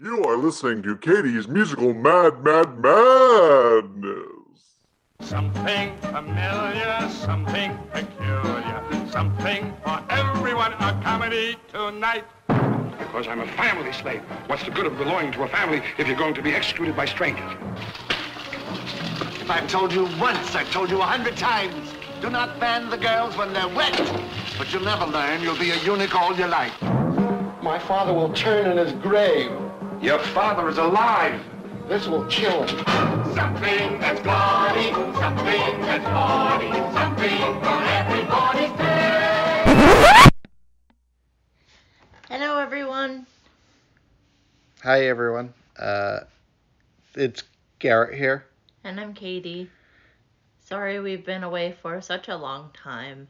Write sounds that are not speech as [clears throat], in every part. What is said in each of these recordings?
You are listening to Katie's musical Mad Mad Madness. Something familiar, something peculiar, something for everyone. A comedy tonight. Because I'm a family slave. What's the good of belonging to a family if you're going to be executed by strangers? If I've told you once, I've told you a hundred times. Do not fan the girls when they're wet. But you'll never learn. You'll be a eunuch all your life. My father will turn in his grave. Your father is alive. This will kill him. Something that's gaudy, something that's naughty, something for everybody's taste. Hello, everyone. Hi everyone. Uh, it's Garrett here. And I'm Katie. Sorry we've been away for such a long time.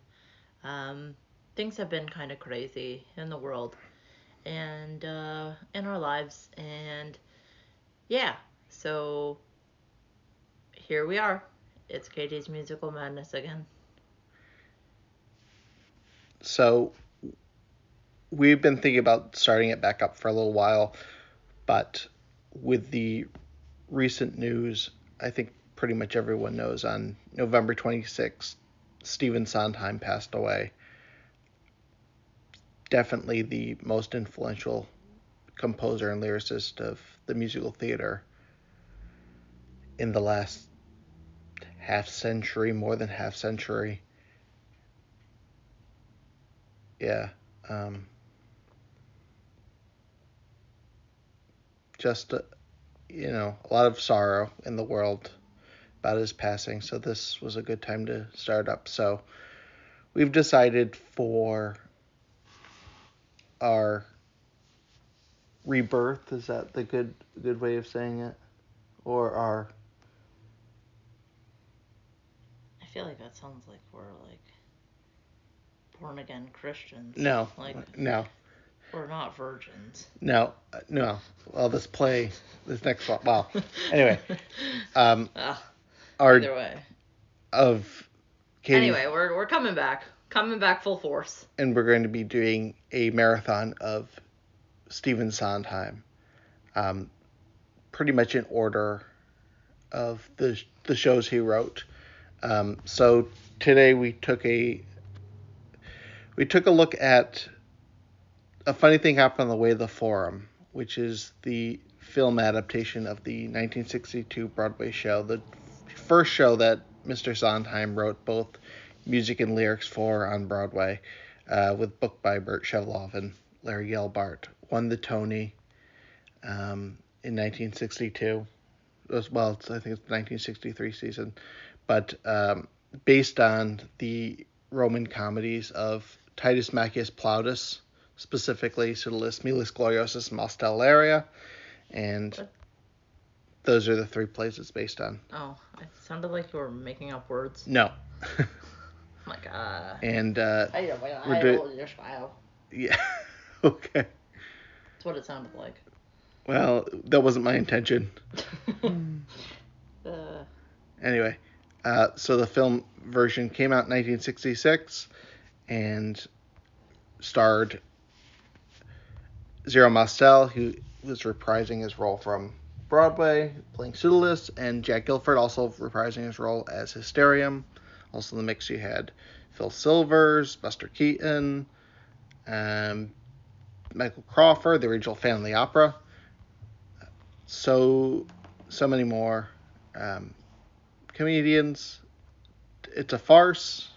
Um, things have been kind of crazy in the world and uh, in our lives. And yeah, so here we are. It's Katie's Musical Madness again. So we've been thinking about starting it back up for a little while, but with the recent news, I think pretty much everyone knows on November 26th, Stephen Sondheim passed away. Definitely the most influential composer and lyricist of the musical theater in the last half century, more than half century. Yeah. Um, just, uh, you know, a lot of sorrow in the world about his passing. So this was a good time to start up. So we've decided for our rebirth. Is that the good good way of saying it? Or our I feel like that sounds like we're like born again Christians. no, Like no, we're not virgins. no, no. Well, this play, this next one. Well, [laughs] anyway, um, Ah, our either way. of Katie, Anyway, we're we're coming back. Coming back full force. and we're going to be doing a marathon of Stephen Sondheim, um, pretty much in order of the the shows he wrote. Um, so today we took a we took a look at a funny thing happened on the way to the Forum, which is the film adaptation of the 1962 Broadway show, the first show that Mr. Sondheim wrote both music and lyrics for on Broadway, uh, with book by Burt Shevelove and Larry Gelbart. Won the Tony um, in 1962. It was, well, I think it's the 1963 season, but um, based on the Roman comedies of Titus Maccius Plautus, specifically Pseudolus Miles Gloriosus Mostellaria, and What? those are the three plays it's based on. Oh, it sounded like you were making up words. No. [laughs] I'm like, uh, and uh, I don't know. We're I do- don't know. Wow. yeah, [laughs] okay. That's what it sounded like. Well, that wasn't my intention. [laughs] uh, Anyway, uh, so the film version came out in 1966 and starred Zero Mostel, who was reprising his role from Broadway, playing Pseudolus, and Jack Gilford also reprising his role as Hysterium. Also in the mix you had Phil Silvers, Buster Keaton, um, Michael Crawford, the original Family Opera. So, so many more. Um, comedians. It's a farce.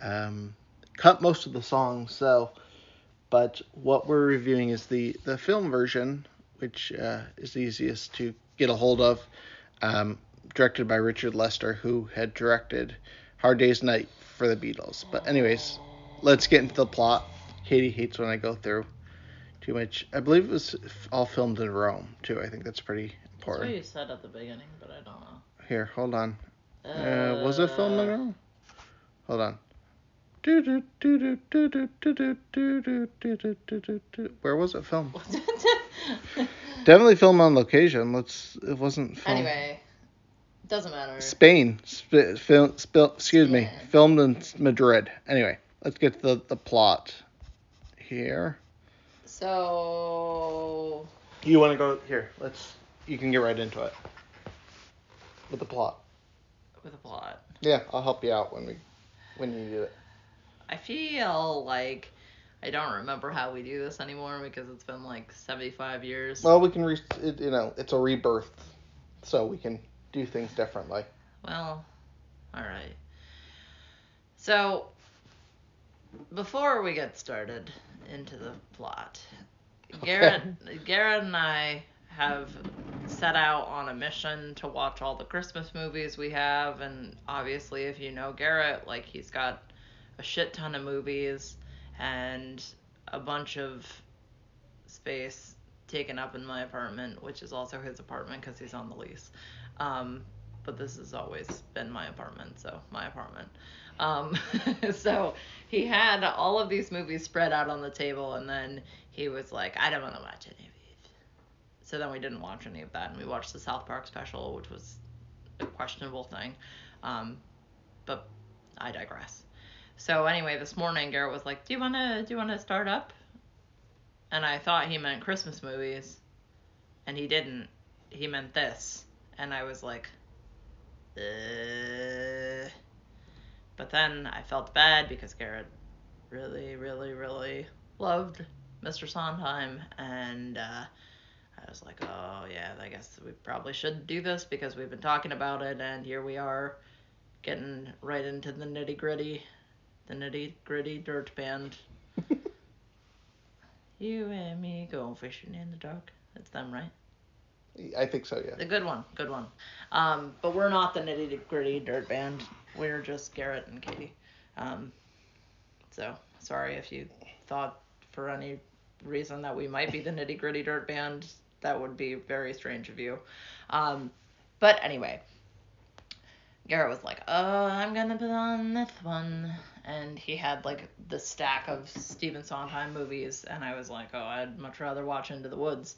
Um, cut most of the songs, so. But what we're reviewing is the the film version, which uh, is easiest to get a hold of. Um, directed by Richard Lester, who had directed Hard Day's Night for the Beatles. But anyways, let's get into the plot. Katie hates when I go through too much. I believe it was all filmed in Rome too. I think that's pretty important. That's what you said at the beginning, but I don't know. Here, hold on. Uh, uh, was it filmed in Rome? Hold on. Where was it filmed? Definitely filmed on location. Let's. It wasn't filmed. Anyway doesn't matter. Spain. Sp- film, excuse me. Filmed in Madrid. Anyway, let's get to the, the plot here. So You want to go here? Let's. You can get right into it with the plot. with the plot. Yeah, I'll help you out when we when you do it. I feel like I don't remember how we do this anymore because it's been like 75 years. Well, we can re. It, you know, it's a rebirth, so we can do things differently. Well, all right. So, before we get started into the plot, Garrett, Garrett and I have set out on a mission to watch all the Christmas movies we have, and obviously, if you know Garrett, like he's got a shit ton of movies and a bunch of space taken up in my apartment, which is also his apartment because he's on the lease. Um, but this has always been my apartment, so my apartment. Um, [laughs] so he had all of these movies spread out on the table, and then he was like, I don't want to watch any of these. So then we didn't watch any of that, and we watched the South Park special, which was a questionable thing. Um, but I digress. So anyway, this morning Garrett was like, "Do you wanna do you wanna start up?" And I thought he meant Christmas movies, and he didn't. He meant this, and I was like, uh. But then I felt bad because Garrett really, really, really loved Mr. Sondheim, and uh, I was like, oh yeah, I guess we probably should do this because we've been talking about it, and here we are, getting right into the nitty gritty, the nitty gritty dirt band. [laughs] you and me going fishing in the dark. That's them, right? I think so. Yeah. A good one, good one. Um, but we're not the nitty gritty dirt band. We're just Garrett and Katie. Um, so sorry if you thought for any reason that we might be the nitty gritty dirt band. That would be very strange of you. Um, but anyway, Garrett was like, "Uh, I'm gonna put on this one," and he had like the stack of Stephen Sondheim movies, and I was like, "Oh, I'd much rather watch Into the Woods."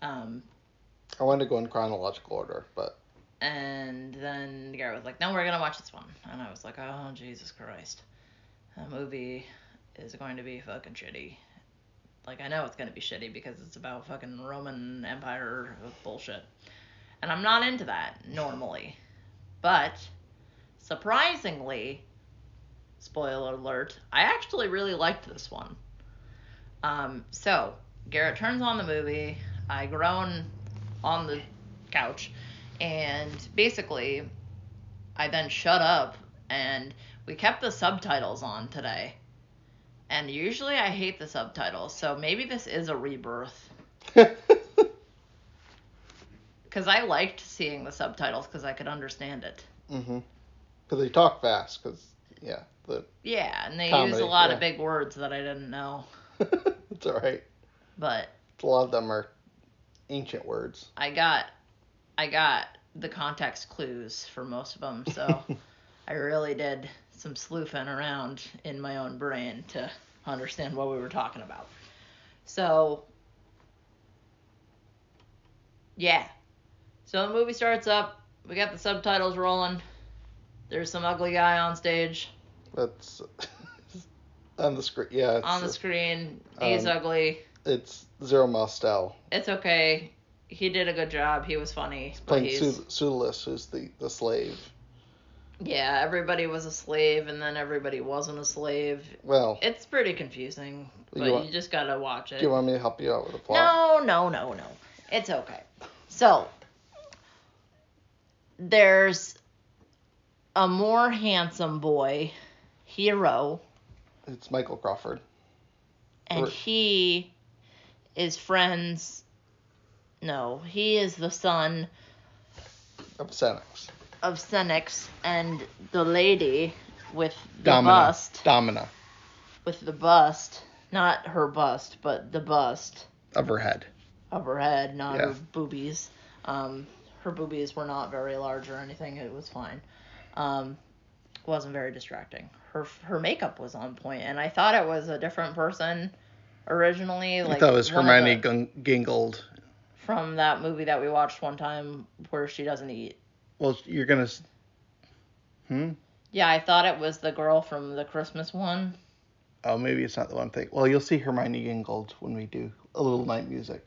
Um, I wanted to go in chronological order, but and then Garrett was like, "No, we're gonna watch this one," and I was like, "Oh Jesus Christ, that movie is going to be fucking shitty." Like I know it's gonna be shitty because it's about fucking Roman Empire bullshit, and I'm not into that normally, but surprisingly, spoiler alert, I actually really liked this one. Um, so Garrett turns on the movie. I groan on the couch and basically I then shut up and we kept the subtitles on today. And usually I hate the subtitles, so maybe this is a rebirth. [laughs] Because I liked seeing the subtitles because I could understand it. mm-hmm. Because they talk fast. Because yeah, the Yeah, and they use a lot yeah. of big words that I didn't know. [laughs] it's all right. But A lot of them are ancient words. I got I got the context clues for most of them, so [laughs] I really did some sleuthing around in my own brain to understand what we were talking about. So yeah. So the movie starts up, we got the subtitles rolling. There's some ugly guy on stage That's [laughs] on the screen. Yeah, on the screen. He's um, ugly. It's Zero Mostel It's okay. He did a good job. He was funny. But playing he's, who's the the slave. Yeah, everybody was a slave and then everybody wasn't a slave. Well, It's pretty confusing, You but you, want- just gotta watch it. do you want me to help you out with the plot? No, no, no, no. It's okay. So, there's a more handsome boy, hero, It's Michael Crawford. and Or- he is friends. No, he is the son of Senex. of Senex and the lady with the Domina. bust. Domina with the bust, not her bust, but the bust of her head. of her head, not Yeah. her boobies. Um, her boobies were not very large or anything. It was fine. Um, wasn't very distracting. Her her makeup was on point, and I thought it was a different person originally. Like I thought it was Hermione the- Gingold. from that movie that we watched one time where she doesn't eat. Well, you're gonna. Hmm. Yeah, I thought it was the girl from the Christmas one. Oh, maybe it's not the one thing. Well, you'll see Hermione Gingold when we do a little night music.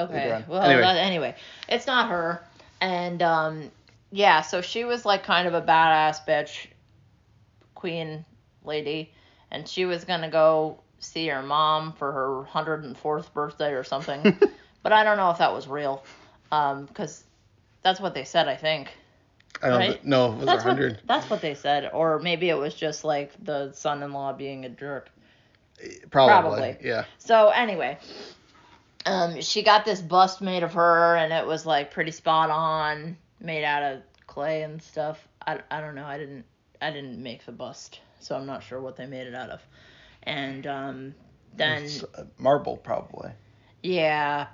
Okay. Well, Anyway. anyway. anyway, it's not her. And um, yeah, so she was like kind of a badass bitch, queen lady, and she was gonna go see her mom for her hundred and fourth birthday or something. [laughs] but I don't know if that was real, um, because that's what they said. I think. I don't Right? know. It was That's hundred. what that's what they said, or maybe it was just like the son-in-law being a jerk. Probably. probably. Yeah. So anyway, um, she got this bust made of her, and it was like pretty spot on, made out of clay and stuff. I, I don't know. I didn't I didn't make the bust, so I'm not sure what they made it out of. And um, then It's, uh, marble probably. yeah,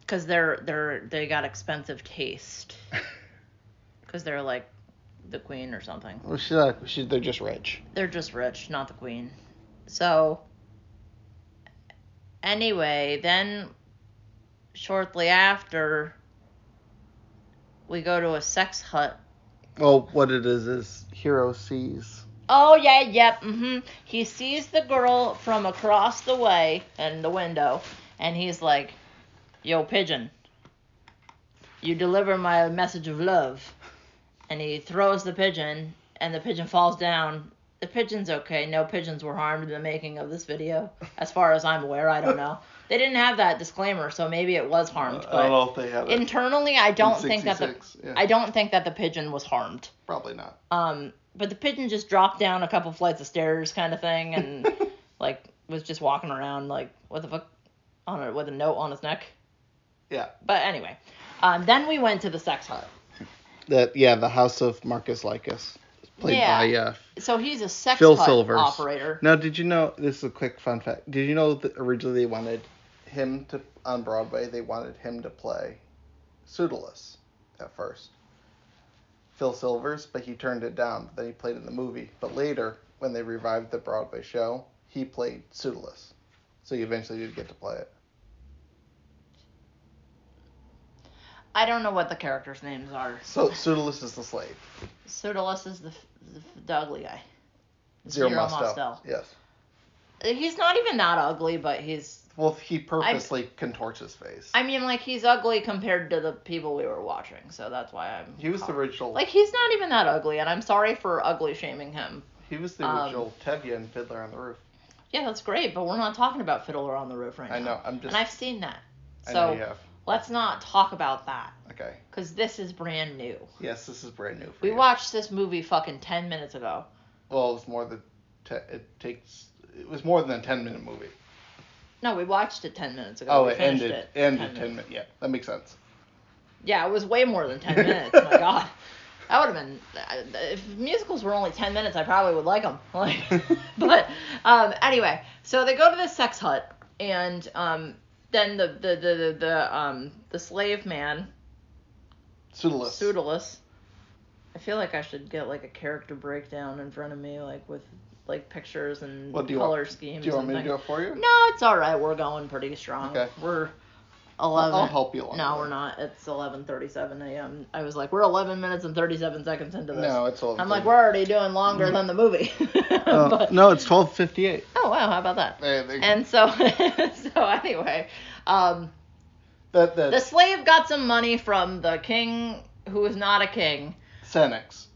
because they're they're they got expensive taste, [laughs] because they're like the queen or something. Well, she's not. She's. They're just rich. They're just rich, not the queen. So, anyway, then shortly after, we go to a sex hut. Well, what it is is Hero sees. Oh, yeah, yep, mm-hmm. He sees the girl from across the way in the window, and he's like, Yo, pigeon, you deliver my message of love. And he throws the pigeon, and the pigeon falls down. The pigeon's okay. No pigeons were harmed in the making of this video, as far as I'm aware. I don't know. [laughs] They didn't have that disclaimer, so maybe it was harmed. I don't know if they have it. internally, I don't think that the yeah. I don't think that the pigeon was harmed. Probably not. Um, but the pigeon just dropped down a couple flights of stairs, kind of thing, and [laughs] like was just walking around like what the fuck on a with a note on his neck. Yeah. But anyway, um, then we went to the sex hut. That yeah, the House of Marcus Lycus, played Yeah. by uh, So he's a sex Phil hut Silvers. operator. Now, did you know? This is a quick fun fact. Did you know that originally they wanted him to on Broadway? They wanted him to play Pseudolus at first. Phil Silvers, but he turned it down. Then he played in the movie. But later, when they revived the Broadway show, he played Pseudolus. So he eventually did get to play it. I don't know what the characters' names are. So Pseudolus is the slave. Pseudolus is the, the, the ugly guy. Zero, Zero Mostel. Mostel. Yes. He's not even that ugly, but he's. Well, he purposely contorts his face. I mean, like he's ugly compared to the people we were watching, so that's why I'm. he was the original. Like he's not even that ugly, and I'm sorry for ugly shaming him. he was the um, original Tevye in Fiddler on the Roof. Yeah, that's great, but we're not talking about Fiddler on the Roof right now. I know. I'm just. And I've seen that. I So know you have. let's not talk about that, Okay. because this is brand new. Yes, this is brand new for We you. watched this movie fucking 10 minutes ago. Well, it's more than. Te- it takes. It was more than a ten minute movie. No, we watched it 10 minutes ago. Oh, we it ended. it. ended 10 ten minutes. minutes. Yeah, that makes sense. Yeah, it was way more than 10 [laughs] minutes. oh my god. That would have been if musicals were only 10 minutes, I probably would like them. [laughs] Like, [laughs] but um, anyway, so they go to the sex hut, and um, then the the the the, the um the slave man Pseudolus. Pseudolus. I feel like I should get like a character breakdown in front of me, like with like pictures and What color want? schemes. Do you want and me to do it for you? No, it's all right. We're going pretty strong. Okay. We're I'll- eleven. I'll help you along No, way. we're not. It's eleven thirty-seven a.m. I was like, we're eleven minutes and thirty-seven seconds into this. No, it's all. I'm like, we're already doing longer than the movie. [laughs] Uh, but, no, it's twelve fifty eight. oh wow, how about that? They, they, And so, [laughs] so anyway, um, that that the slave got some money from the king, who is not a king, Senex.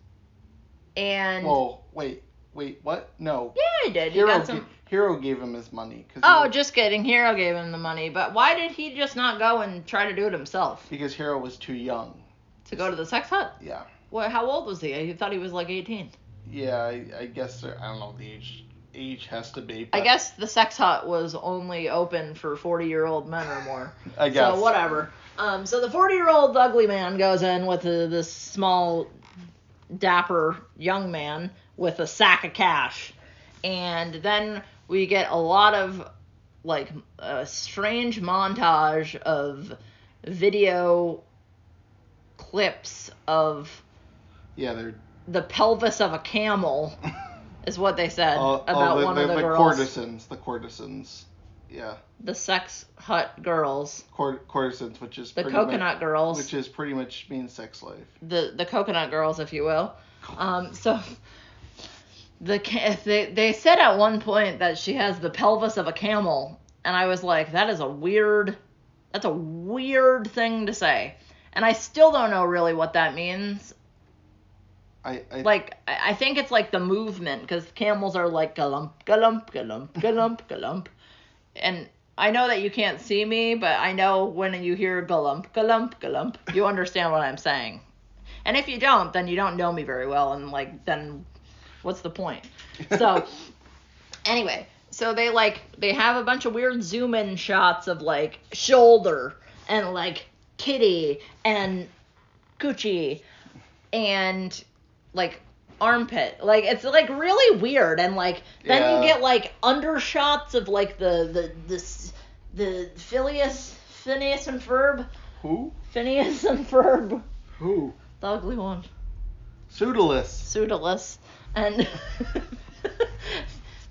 and Whoa, wait, wait, what? No. yeah, he did. He Hero, got some. Hero gave him his money. Cause Oh, he, just kidding. Hero gave him the money, but why did he just not go and try to do it himself? because Hero was too young. To go to the sex hut? Yeah. Well, how old was he? I thought he was like 18. Yeah, I, I guess I don't know the age. Age has to be. I guess the sex hut was only open for 40 year old men or more. [laughs] I guess. So whatever. Um, so the 40 year old ugly man goes in with a, this small, dapper young man with a sack of cash, and then we get a lot of like a strange montage of video clips of Yeah, they're the pelvis of a camel [laughs] is what they said uh, about oh, the, one the, of the, the girls courtesans. The courtesans. Yeah, the sex hut girls court, courtesans, which is the pretty coconut much, girls which is pretty much means sex slave. the the coconut girls if you will um so the they they said at one point that she has the pelvis of a camel and i was like that is a weird That's a weird thing to say. And I still don't know really what that means. I, I Like, I think it's like the movement, because camels are like galump, galump, galump, galump, [laughs] galump. And I know that you can't see me, but I know when you hear galump, galump, galump, you understand what I'm saying. And if you don't, then you don't know me very well, and like, then what's the point? [laughs] So, anyway, so they like they have a bunch of weird zoom in shots of like shoulder and like kitty and coochie and like armpit. Like it's like really weird and like then Yeah. you get like undershots of like the the the the Phileas Phineas and Ferb who Phineas and Ferb who the ugly one Pseudolus. Pseudolus and [laughs]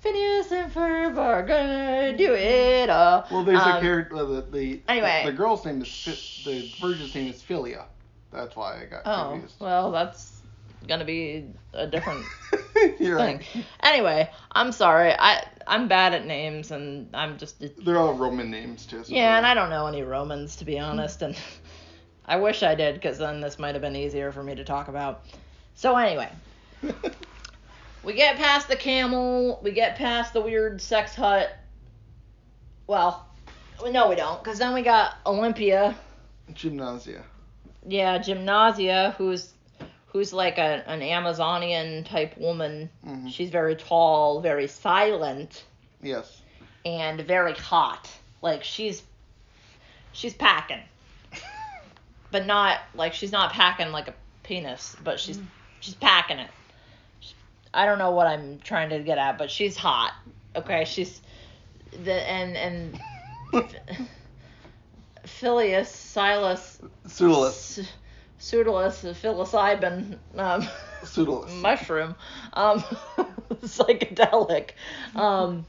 Phineas and Ferb are gonna do it all. Well, there's a Um, character. Uh, the, the anyway. the girl's name is the virgin's name is Philia. That's why I got Oh, confused. well, that's gonna be a different [laughs] thing. right. Anyway, I'm sorry. I I'm bad at names, and I'm just They're all Roman names too. so yeah, and I don't know any Romans to be honest, and [laughs] I wish I did, because then this might have been easier for me to talk about. So anyway, we get past the camel, we get past the weird sex hut. Well, no, we don't, because then we got Olympia. Gymnasia. Yeah, Gymnasia, who's who's like a, an Amazonian type woman. Mm-hmm. She's very tall, very silent, Yes. and very hot. Like she's she's packing. [laughs] but not like she's not packing like a penis, but she's she's packing it. I don't know what I'm trying to get at, but she's hot. Okay, she's the and and [laughs] Phileas Silas Pseudolus. Pseudolus psilocybin um, Pseudolus. [laughs] mushroom, um, [laughs] psychedelic. Um,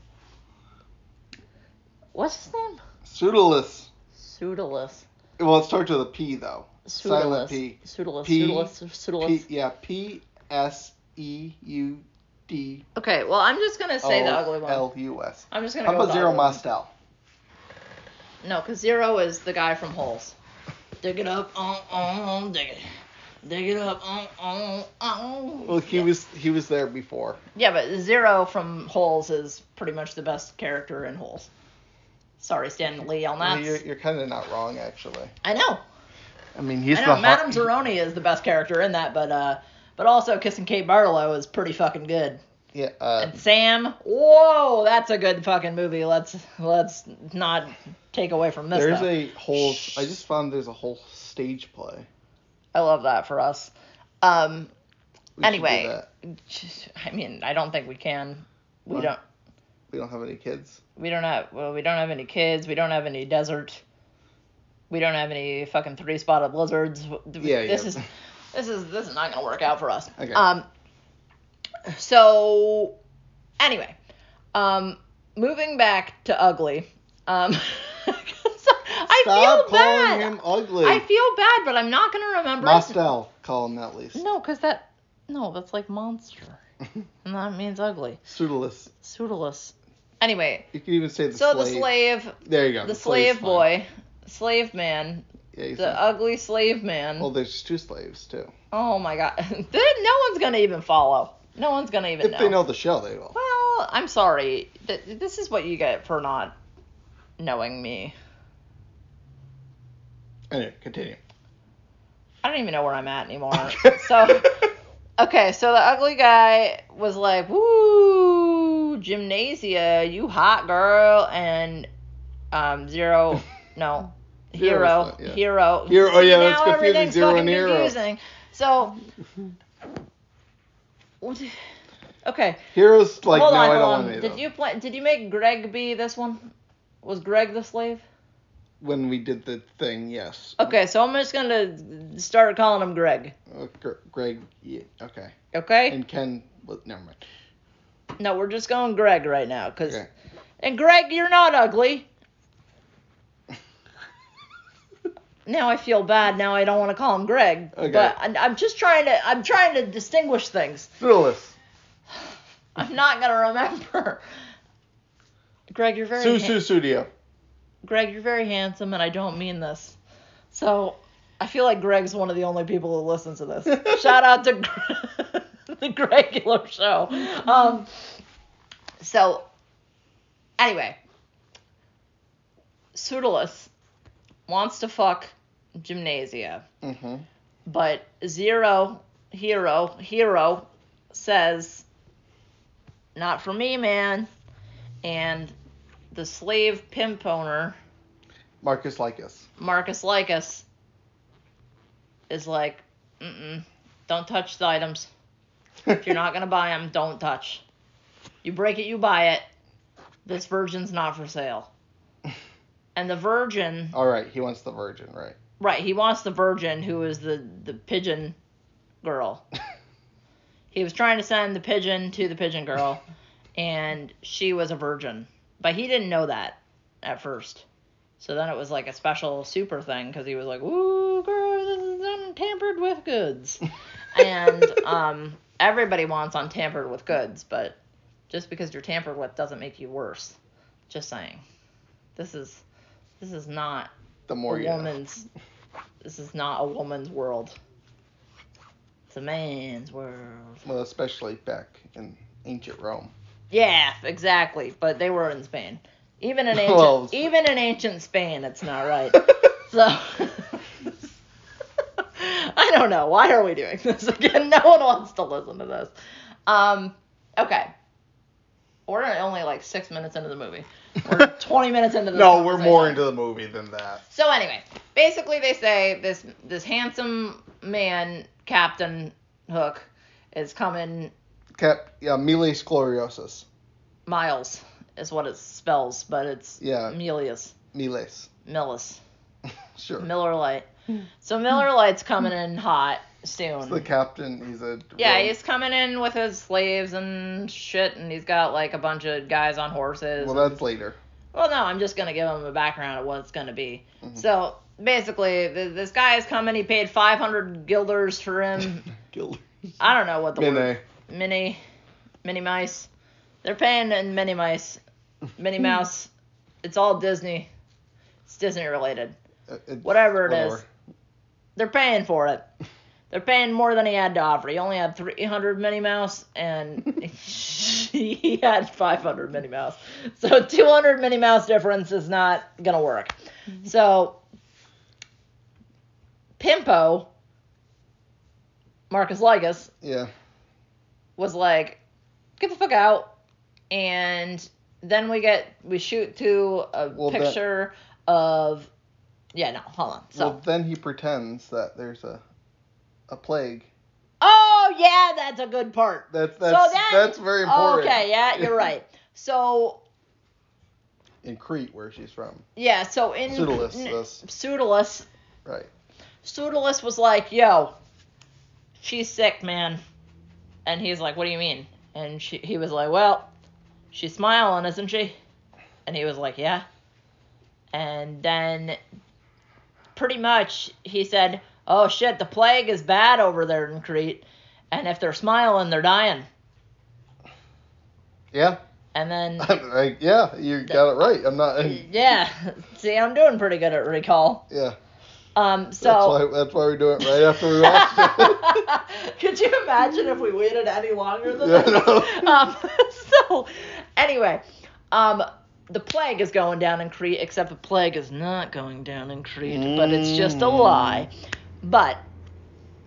what's his name? Pseudolus. Pseudolus. Well, it starts with a P though. Silent P. Pseudolus. P- Pseudolus. Pseudolus. P. Yeah. P S E U D Okay, well, I'm just gonna say the ugly one. L U S. I'm just gonna How go about with Zero ugly one. Mostel? No, because Zero is the guy from Holes. Dig it up, oh, oh, dig it. Dig it up, oh, oh, oh. Well, he was he was there before. Yeah, but Zero from Holes is pretty much the best character in Holes. Sorry, Stanley on that. you're you're kind of not wrong actually. I know. I mean, he's I the know. Madame heart- Zeroni is the best character in that, but uh, but also Kissing Kate Barlow is pretty fucking good. Yeah. Uh, And Sam, whoa, that's a good fucking movie. Let's let's not take away from this. there's though. a whole. I just found there's a whole stage play. I love that for us. Um, We anyway, that. I mean, I don't think we can. We don't. we don't have any kids. We don't have. Well, we don't have any kids. We don't have any desert. We don't have any fucking three spotted lizards. Yeah, This yeah. is. [laughs] This is this is not gonna work out for us. Okay. Um. So, anyway, um, moving back to ugly. Um. [laughs] I Stop feel calling bad. him ugly. I feel bad, but I'm not gonna remember. Mostel, call him at least. No, cause that. No, that's like monster, [laughs] and that means ugly. Pseudolus. Pseudolus. Anyway, You can even say the so slave. the slave, There you go. the slave's slave boy, slave man, Yeah, he's the ugly slave man. Well, there's two slaves too. oh my god, [laughs] no one's gonna even follow. No one's gonna even If they know the show, they will. Well, I'm sorry. Th- This is what you get for not knowing me. Anyway, continue. I don't even know where I'm at anymore. [laughs] so, okay, so the ugly guy was like, "Woo, gymnasia, you hot girl," and um, zero, no, hero, yeah. hero, Hero- oh, yeah, that's confusing, zero and hero. confusing. So, okay, Heroes like hold no, on, I don't want of Did you play? Did you make Greg be this one? Was Greg the slave? When we did the thing, yes. Okay, so I'm just gonna start calling him Greg. Uh, Gr- Greg, yeah, okay. Okay? And Ken, well, never mind. No, we're just going Greg right now, cause Okay. and Greg, you're not ugly. Now I feel bad. Now I don't want to call him Greg. Okay. But I'm just trying to. I'm trying to distinguish things. Pseudolus. [sighs] I'm not gonna remember. Greg, you're very. Su ha- Studio. Greg, you're very handsome, and I don't mean this. So I feel like Greg's one of the only people who listens to this. [laughs] Shout out to [laughs] the Gregular show. Um, so anyway, Pseudolus wants to fuck Gymnasia, Mm-hmm. but Zero Hero Hero says, "Not for me, man." And the slave pimp owner Marcus Lycus. Marcus Lycus is like, Mm-mm, don't touch the items. If you're not gonna buy them, don't touch. You break it, you buy it. This virgin's not for sale. And the virgin, All right, he wants the virgin, right? right? He wants the virgin, who is the the pigeon girl. [laughs] He was trying to send the pigeon to the pigeon girl, and she was a virgin, but he didn't know that at first. So then it was like a special super thing because he was like, "Ooh, girl, this is untampered with goods," and [laughs] um, everybody wants untampered with goods, but just because you're tampered with doesn't make you worse. Just saying, this is this is not The more a know. woman's. This is not a woman's world. It's a man's world. Well, especially back in ancient Rome. Yeah, exactly. But they were in Spain. Even in [laughs] ancient, Well, even in ancient Spain, it's not right. [laughs] so [laughs] I don't know. Why are we doing this again? No one wants to listen to this. Um, okay. We're only like six minutes into the movie. We're [laughs] 20 minutes into the no, we're more into the movie than that. So anyway, basically they say this this handsome man, Captain Hook, is coming Cap, yeah, Miles Gloriosus. miles is what it spells, but it's Yeah. Milius. Miles. Millis. [laughs] Sure. Miller Lite. Hmm. So Miller Lite's coming in hot soon. the captain, he's a. yeah, Rome- he's coming in with his slaves and shit, and he's got like a bunch of guys on horses. Well, that's later. Well, no, I'm just gonna give him a background of what it's gonna be. Mm-hmm. So basically, th- this guy is coming. He paid 500 guilders for him. [laughs] Guild. I don't know what the Mini. word. Mini, mini mice. They're paying in mini mice, Minnie [laughs] Mouse. It's all Disney. It's Disney related. Uh, it's Whatever it is. whatever. They're paying for it. [laughs] They're paying more than he had to offer. He only had 300 Minnie Mouse, and [laughs] [laughs] he had 500 Minnie Mouse. So 200 Minnie Mouse difference is not gonna work. Mm-hmm. So Pimpo, Marcus Lycus, Yeah. was like, get the fuck out. And then we get, we shoot to a Well, that- picture of, yeah, no, hold on. So, Well, then he pretends that there's a a plague. oh, yeah, that's a good part. That's So that's that's very oh, important. Okay, yeah, you're [laughs] right. So, In Crete, where she's from. yeah, so in Pseudolus, n- Pseudolus, Right. Pseudolus was like, yo, she's sick, man. And he's like, what do you mean? And she, he was like, well, she's smiling, isn't she? And he was like, yeah. And then pretty much he said, oh shit, the plague is bad over there in Crete. And if they're smiling, they're dying. Yeah. And then, [laughs] yeah, you got it right. I'm not. yeah, [laughs] see, I'm doing pretty good at recall. Yeah. Um, That's so. why that's why we do it right [laughs] after we watched it. Could you imagine if we waited any longer than Yeah, that? no. Um, so, anyway, um, the plague is going down in Crete, except the plague is not going down in Crete, but it's just a Mm. lie. But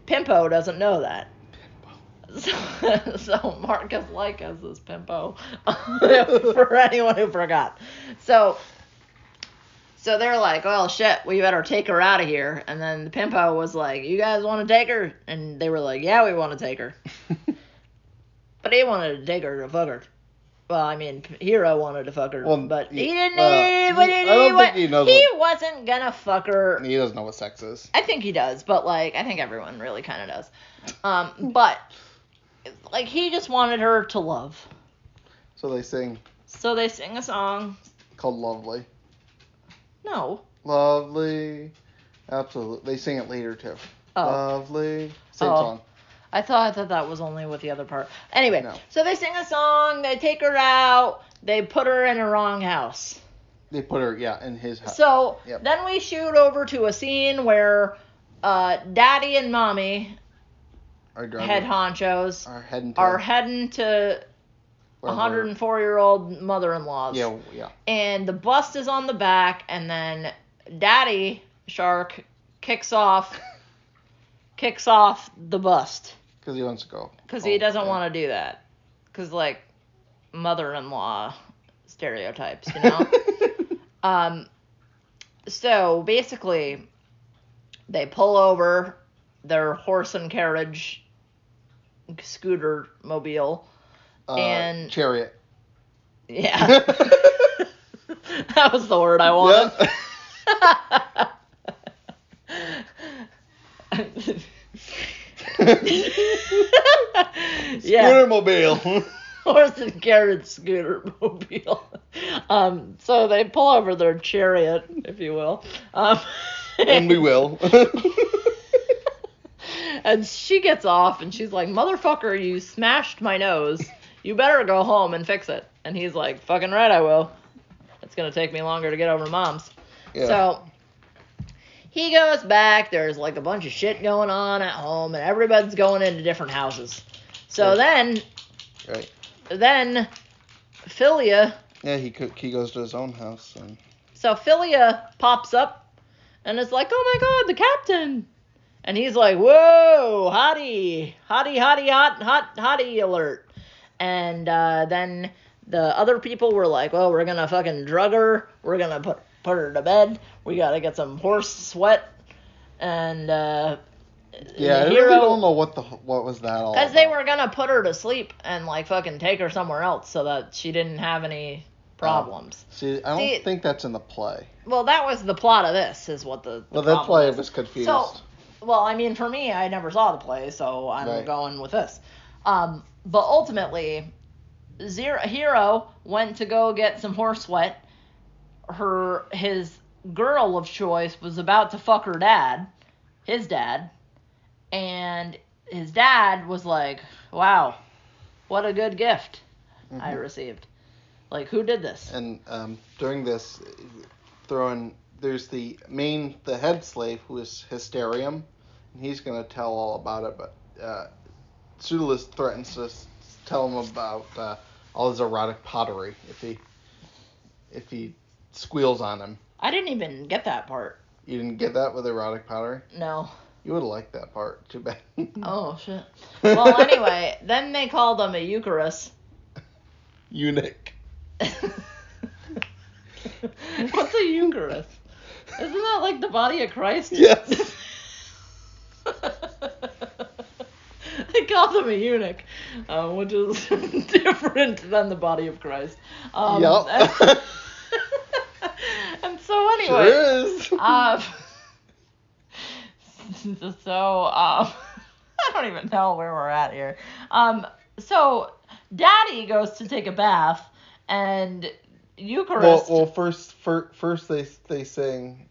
Pimpo doesn't know that. [laughs] So, so Marcus Lycus is Pimpo, [laughs] for anyone who forgot. So, so they're like, "Well, shit, we better take her out of here." And then the Pimpo was like, "You guys want to take her?" And they were like, "Yeah, we want to take her." [laughs] but he wanted to take her to fuck her. Well, I mean, Hero wanted to fuck her, Well, but he he- didn't. uh, he, but he- he, I don't think he knows He wasn't gonna fuck her. he doesn't know what sex is. I think he does, but like, I think everyone really kind of does. Um, but like, he just wanted her to love. So they sing So they sing a song. called "Lovely." No. Lovely. Absolutely. They sing it later too. Oh. Lovely. Same Oh. song. I thought that that was only with the other part. Anyway, No. so they sing a song, they take her out, they put her in a wrong house. They put her, yeah, in his house. So Yep. then we shoot over to a scene where uh, Daddy and Mommy, Our head honchos, are heading to are heading to 104 year old mother-in-law's. Yeah, yeah. And the bust is on the back, and then Daddy Shark kicks off, [laughs] kicks off the bust Because he wants to go. because he Oh, doesn't want to do that. Because like mother-in-law stereotypes, you know. [laughs] Um, so basically, they pull over their horse and carriage scooter mobile. uh, and- chariot. Yeah. [laughs] that was the word I wanted. [laughs] yeah. Scooter [laughs] mobile. horse and carriage scooter mobile. Um, so they pull over their chariot, if you will. Um, and we will. [laughs] and she gets off and she's like, Motherfucker, you smashed my nose. You better go home and fix it. And he's like, Fucking right, I will. It's gonna take me longer to get over mom's. yeah. So he goes back. There's like a bunch of shit going on at home, and everybody's going into different houses. So Right. then, right. then Philia, Yeah, he he goes to his own house and so Philia pops up, and is like, "Oh my God, the captain!" And he's like, "Whoa, hottie, hottie, hottie, hot, hot, hottie alert!" And uh, then the other people were like, "Well, we're gonna fucking drug her. We're gonna put put her to bed. We gotta get some horse sweat." And uh, yeah, I the really don't know what the what was that all. because they were gonna put her to sleep and like fucking take her somewhere else so that she didn't have any problems. See, I don't See- think that's in the play. Well, that was the plot of this. Is what the, the Well, that play I was confused. So, well, I mean, for me, I never saw the play, so I'm Right. going with this. Um, but ultimately, Zero Hero went to go get some horse sweat. Her his girl of choice was about to fuck her dad, his dad, and his dad was like, "Wow, what a good gift I Mhm. received." Like, who did this? And um, during this, throwing there's the main the head slave who is Hysterium, and he's gonna tell all about it. But uh, Pseudolus threatens to tell him about uh, all his erotic pottery if he if he squeals on him. I didn't even get that part. You didn't get that with erotic pottery. No. You would have liked that part. Too bad. [laughs] Oh shit. [laughs] Well, anyway, then they called him a Eucharist. [laughs] Eunuch. What's a Eucharist? Isn't that like the body of Christ? Yes. they called him a eunuch, uh, which is different than the body of Christ. Um, Yup. Anyway, Sure is. [laughs] um, [laughs] so um, [laughs] I don't even know where we're at here. Um, so Daddy goes to take a bath, and Eucharist. well, well first, fir- first they they sing.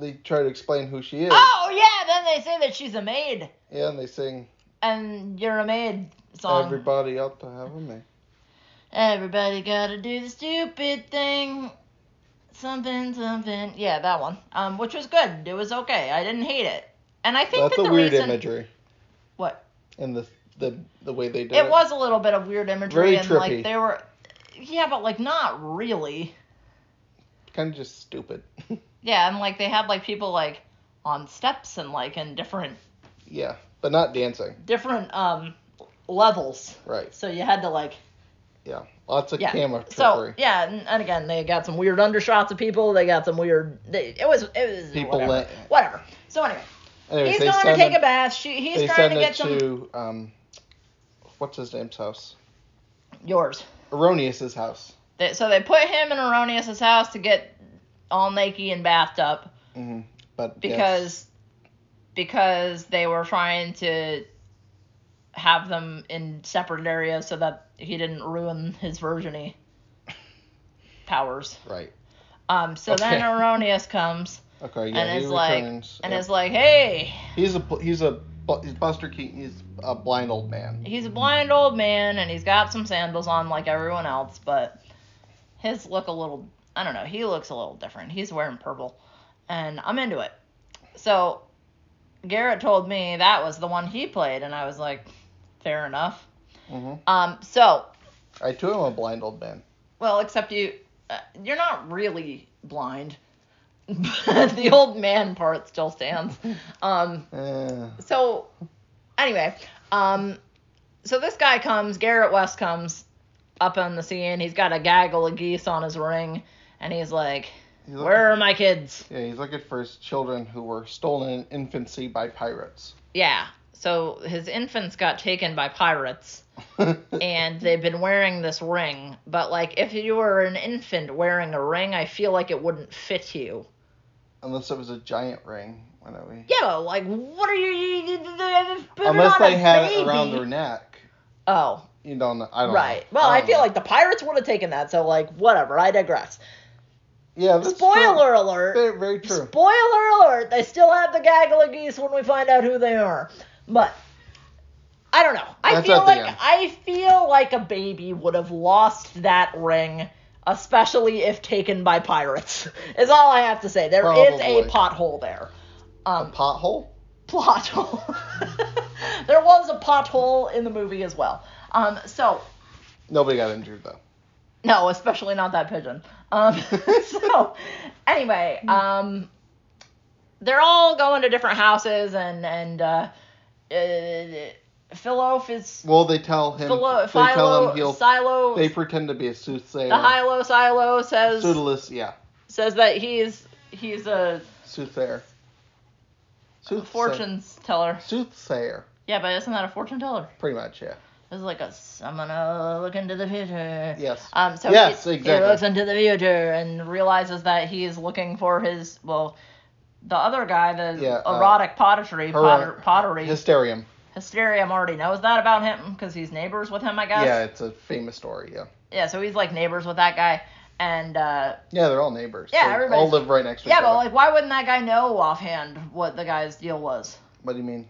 They try to explain who she is. oh yeah, then they say that she's a maid, Yeah, and they sing and you're a maid song. "Everybody Ought to Have a Maid." Everybody gotta do the stupid thing. Something, something. Yeah, that one. Um, which was good. It was okay. I didn't hate it. And I think That's that a the weird reason imagery. What? And the the the way they did it was a little bit of weird imagery Very and like they were yeah, but like not really. kind of just stupid. [laughs] Yeah, and like they had like people like on steps and like in different yeah, but not dancing. different um levels. Right. So you had to like Yeah, lots of yeah. camera So yeah, and, and again they got some weird undershots of people. They got some weird. They, it was it was People whatever. let- whatever. So anyway, Anyways, he's going to take a bath. She he's trying send to it get some to um, what's his name's house? yours. Erronius's house. They, so they put him in Erronius's house to get all naked and bathed up Mm-hmm. But because because they were trying to have them in separate areas so that he didn't ruin his virginity powers. right. Um, so then Okay. Erronius comes Okay, yeah, and he is like returns. and yeah. is like, hey, he's a he's a he's Buster Keaton. He's a blind old man. he's a blind old man and he's got some sandals on like everyone else, but his look a little I don't know. He looks a little different. He's wearing purple, and I'm into it. So Garrett told me that was the one he played, and I was like, fair enough. hmm Um, so I too am a blind old man. well, except you, uh, you're not really blind. But the old man part still stands. [laughs] Um, Eh, so anyway, um, so this guy comes, Garrett West comes up on the scene. He's got a gaggle of geese on his ring, and he's like, he's "Where are my kids?" yeah, he's looking for his children who were stolen in infancy by pirates. Yeah. So his infants got taken by pirates, [laughs] and they've been wearing this ring. But like, if you were an infant wearing a ring, I feel like it wouldn't fit you. Unless it was a giant ring. When it we... Yeah, like, what are you? you, you put it Unless they had baby. it around their neck. Oh, You don't know. I don't know. right. know. Well, I, don't feel know. like the pirates would have taken that. So like, whatever. I digress. Yeah, Spoiler True. alert. Very, very true. Spoiler alert, they still have the gaggle of geese when we find out who they are. But I don't know. I That's feel like. I feel like a baby would have lost that ring, especially if taken by pirates. [laughs] Is all I have to say. There is a pothole there. A Um pothole? plot hole. [laughs] there was a pothole in the movie as well. Um so Nobody got injured though. no, especially not that pigeon. Um, [laughs] so, anyway, um, they're all going to different houses, and and uh, uh, Philo is Well, they tell him. Philo, they tell him he'll. Silo. They pretend to be a soothsayer. the Hilo Silo says Pseudolus, yeah, says that he's he's a soothsayer. Soothsayer. fortunes teller. Soothsayer, Yeah, but isn't that a fortune teller? pretty much, yeah. It's like a I'm gonna look into the future. Yes. Um, so Yes, he, exactly. he looks into the future and realizes that he's looking for his well, the other guy, the Yeah, uh, erotic pottery, Her- potter, pottery, Hysterium. Hysterium already knows that about him because he's neighbors with him, I guess. Yeah, it's a famous story. Yeah. Yeah, so he's like neighbors with that guy, and uh, Yeah, they're all neighbors. Yeah, They everybody's- all live right next to yeah, each other. Yeah, but like, why wouldn't that guy know offhand what the guy's deal was? What do you mean?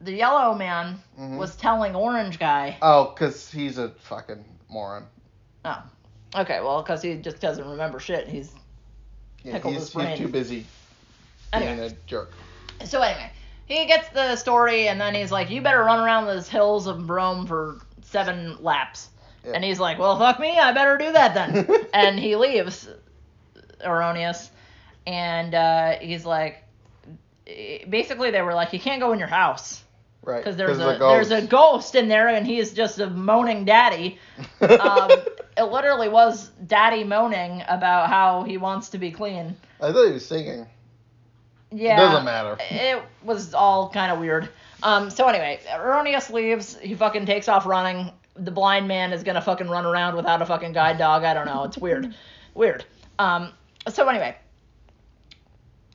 The yellow man Mhm. was telling orange guy. Oh, cause he's a fucking moron. Oh, okay, well, because he just doesn't remember shit. He's Yeah, he's, his he's brain. too busy anyway. being a jerk. So anyway, he gets the story, and then he's like, "You better run around those hills of Rome for seven laps." Yeah. And he's like, "Well, fuck me, I better do that then." [laughs] and he leaves Erronius, and uh, he's like, basically, they were like, "You can't go in your house Right. because there's 'cause a the there's a ghost. ghost in there, and he's just a moaning daddy." [laughs] Um, it literally was daddy moaning about how he wants to be clean. I thought he was singing. Yeah. It Doesn't matter. It was all kind of weird. Um, so anyway, Erronius leaves. He fucking takes off running. The blind man is gonna fucking run around without a fucking guide dog. I don't know. It's weird. [laughs] weird. Um, so anyway,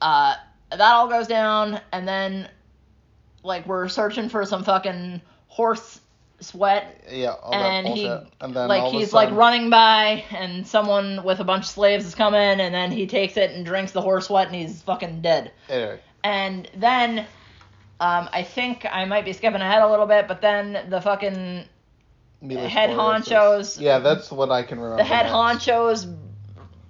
uh, that all goes down, and then like we're searching for some fucking horse sweat Yeah, all and that he and then like all of a he's like running by and someone with a bunch of slaves is coming and then he takes it and drinks the horse sweat and he's fucking dead and then um, I think I might be skipping ahead a little bit but then the fucking Mila head honchos- Yeah, that's what I can remember. the head next. honchos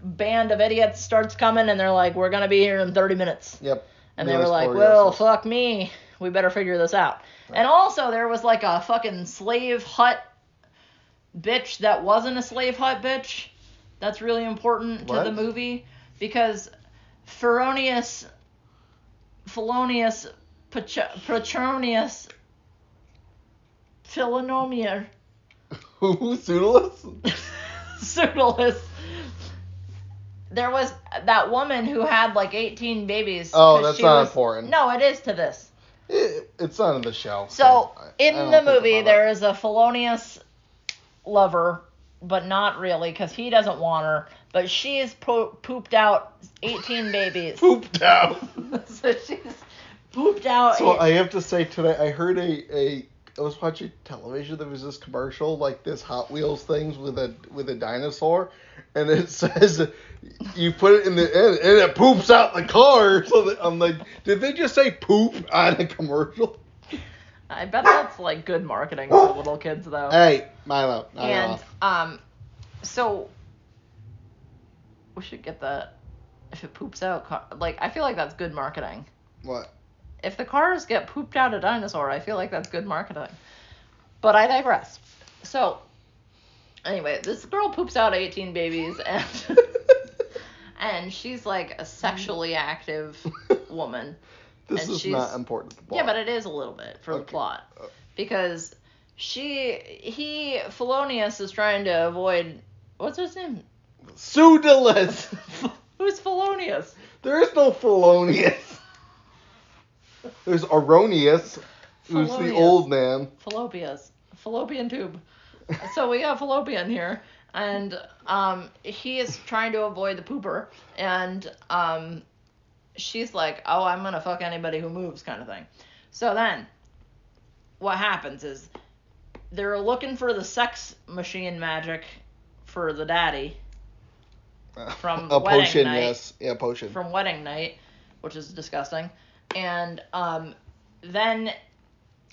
band of idiots starts coming and they're like we're gonna be here in 30 minutes Yep. and they were like, well, fuck me. We better figure this out. And also, there was like a fucking slave hut bitch that wasn't a slave hut bitch. That's really important to the movie because Feronius, Felonius, Petronius, Philonomia, [laughs] Who? Pseudolus? [laughs] Pseudolus. There was that woman who had like 18 babies. Oh, that's she not was- important. No, it is to this. It, it's not in the show. So I- I in don't the movie, there is a felonious lover, but not really, because he doesn't want her. But she's po- pooped out 18 babies. [laughs] pooped out. [laughs] so she's pooped out. So I have to say today, I heard a, a I was watching television. There was this commercial like this Hot Wheels things with a with a dinosaur, and it [laughs] says you put it in the end and it poops out the car. [laughs] So I'm like, did they just say poop on a commercial? I bet that's like good marketing for little kids, though. [gasps] Hey, Milo, and off. um, so We should get that. If it poops out, car- like I feel like that's good marketing. What? If the cars get pooped out a dinosaur, I feel like that's good marketing. But I digress. So, anyway, this girl poops out 18 babies and [laughs] and she's like a sexually active [laughs] woman. This And is she's- not important. to the Yeah, but it is a little bit for the plot Uh. because she he Felonius is trying to avoid what's his name? Pseudolus. [laughs] Who's Felonius? There is no Felonius. There's Erronius, who's the old man. Fallopias. Fallopian tube. so we have fallopian here, and um, he is trying to avoid the pooper, and um, she's like, "Oh, I'm gonna fuck anybody who moves," kind of thing. So then, what happens is they're looking for the sex machine magic for the daddy From a wedding potion, night. yes, yeah, potion. from wedding night, which is disgusting, and um, then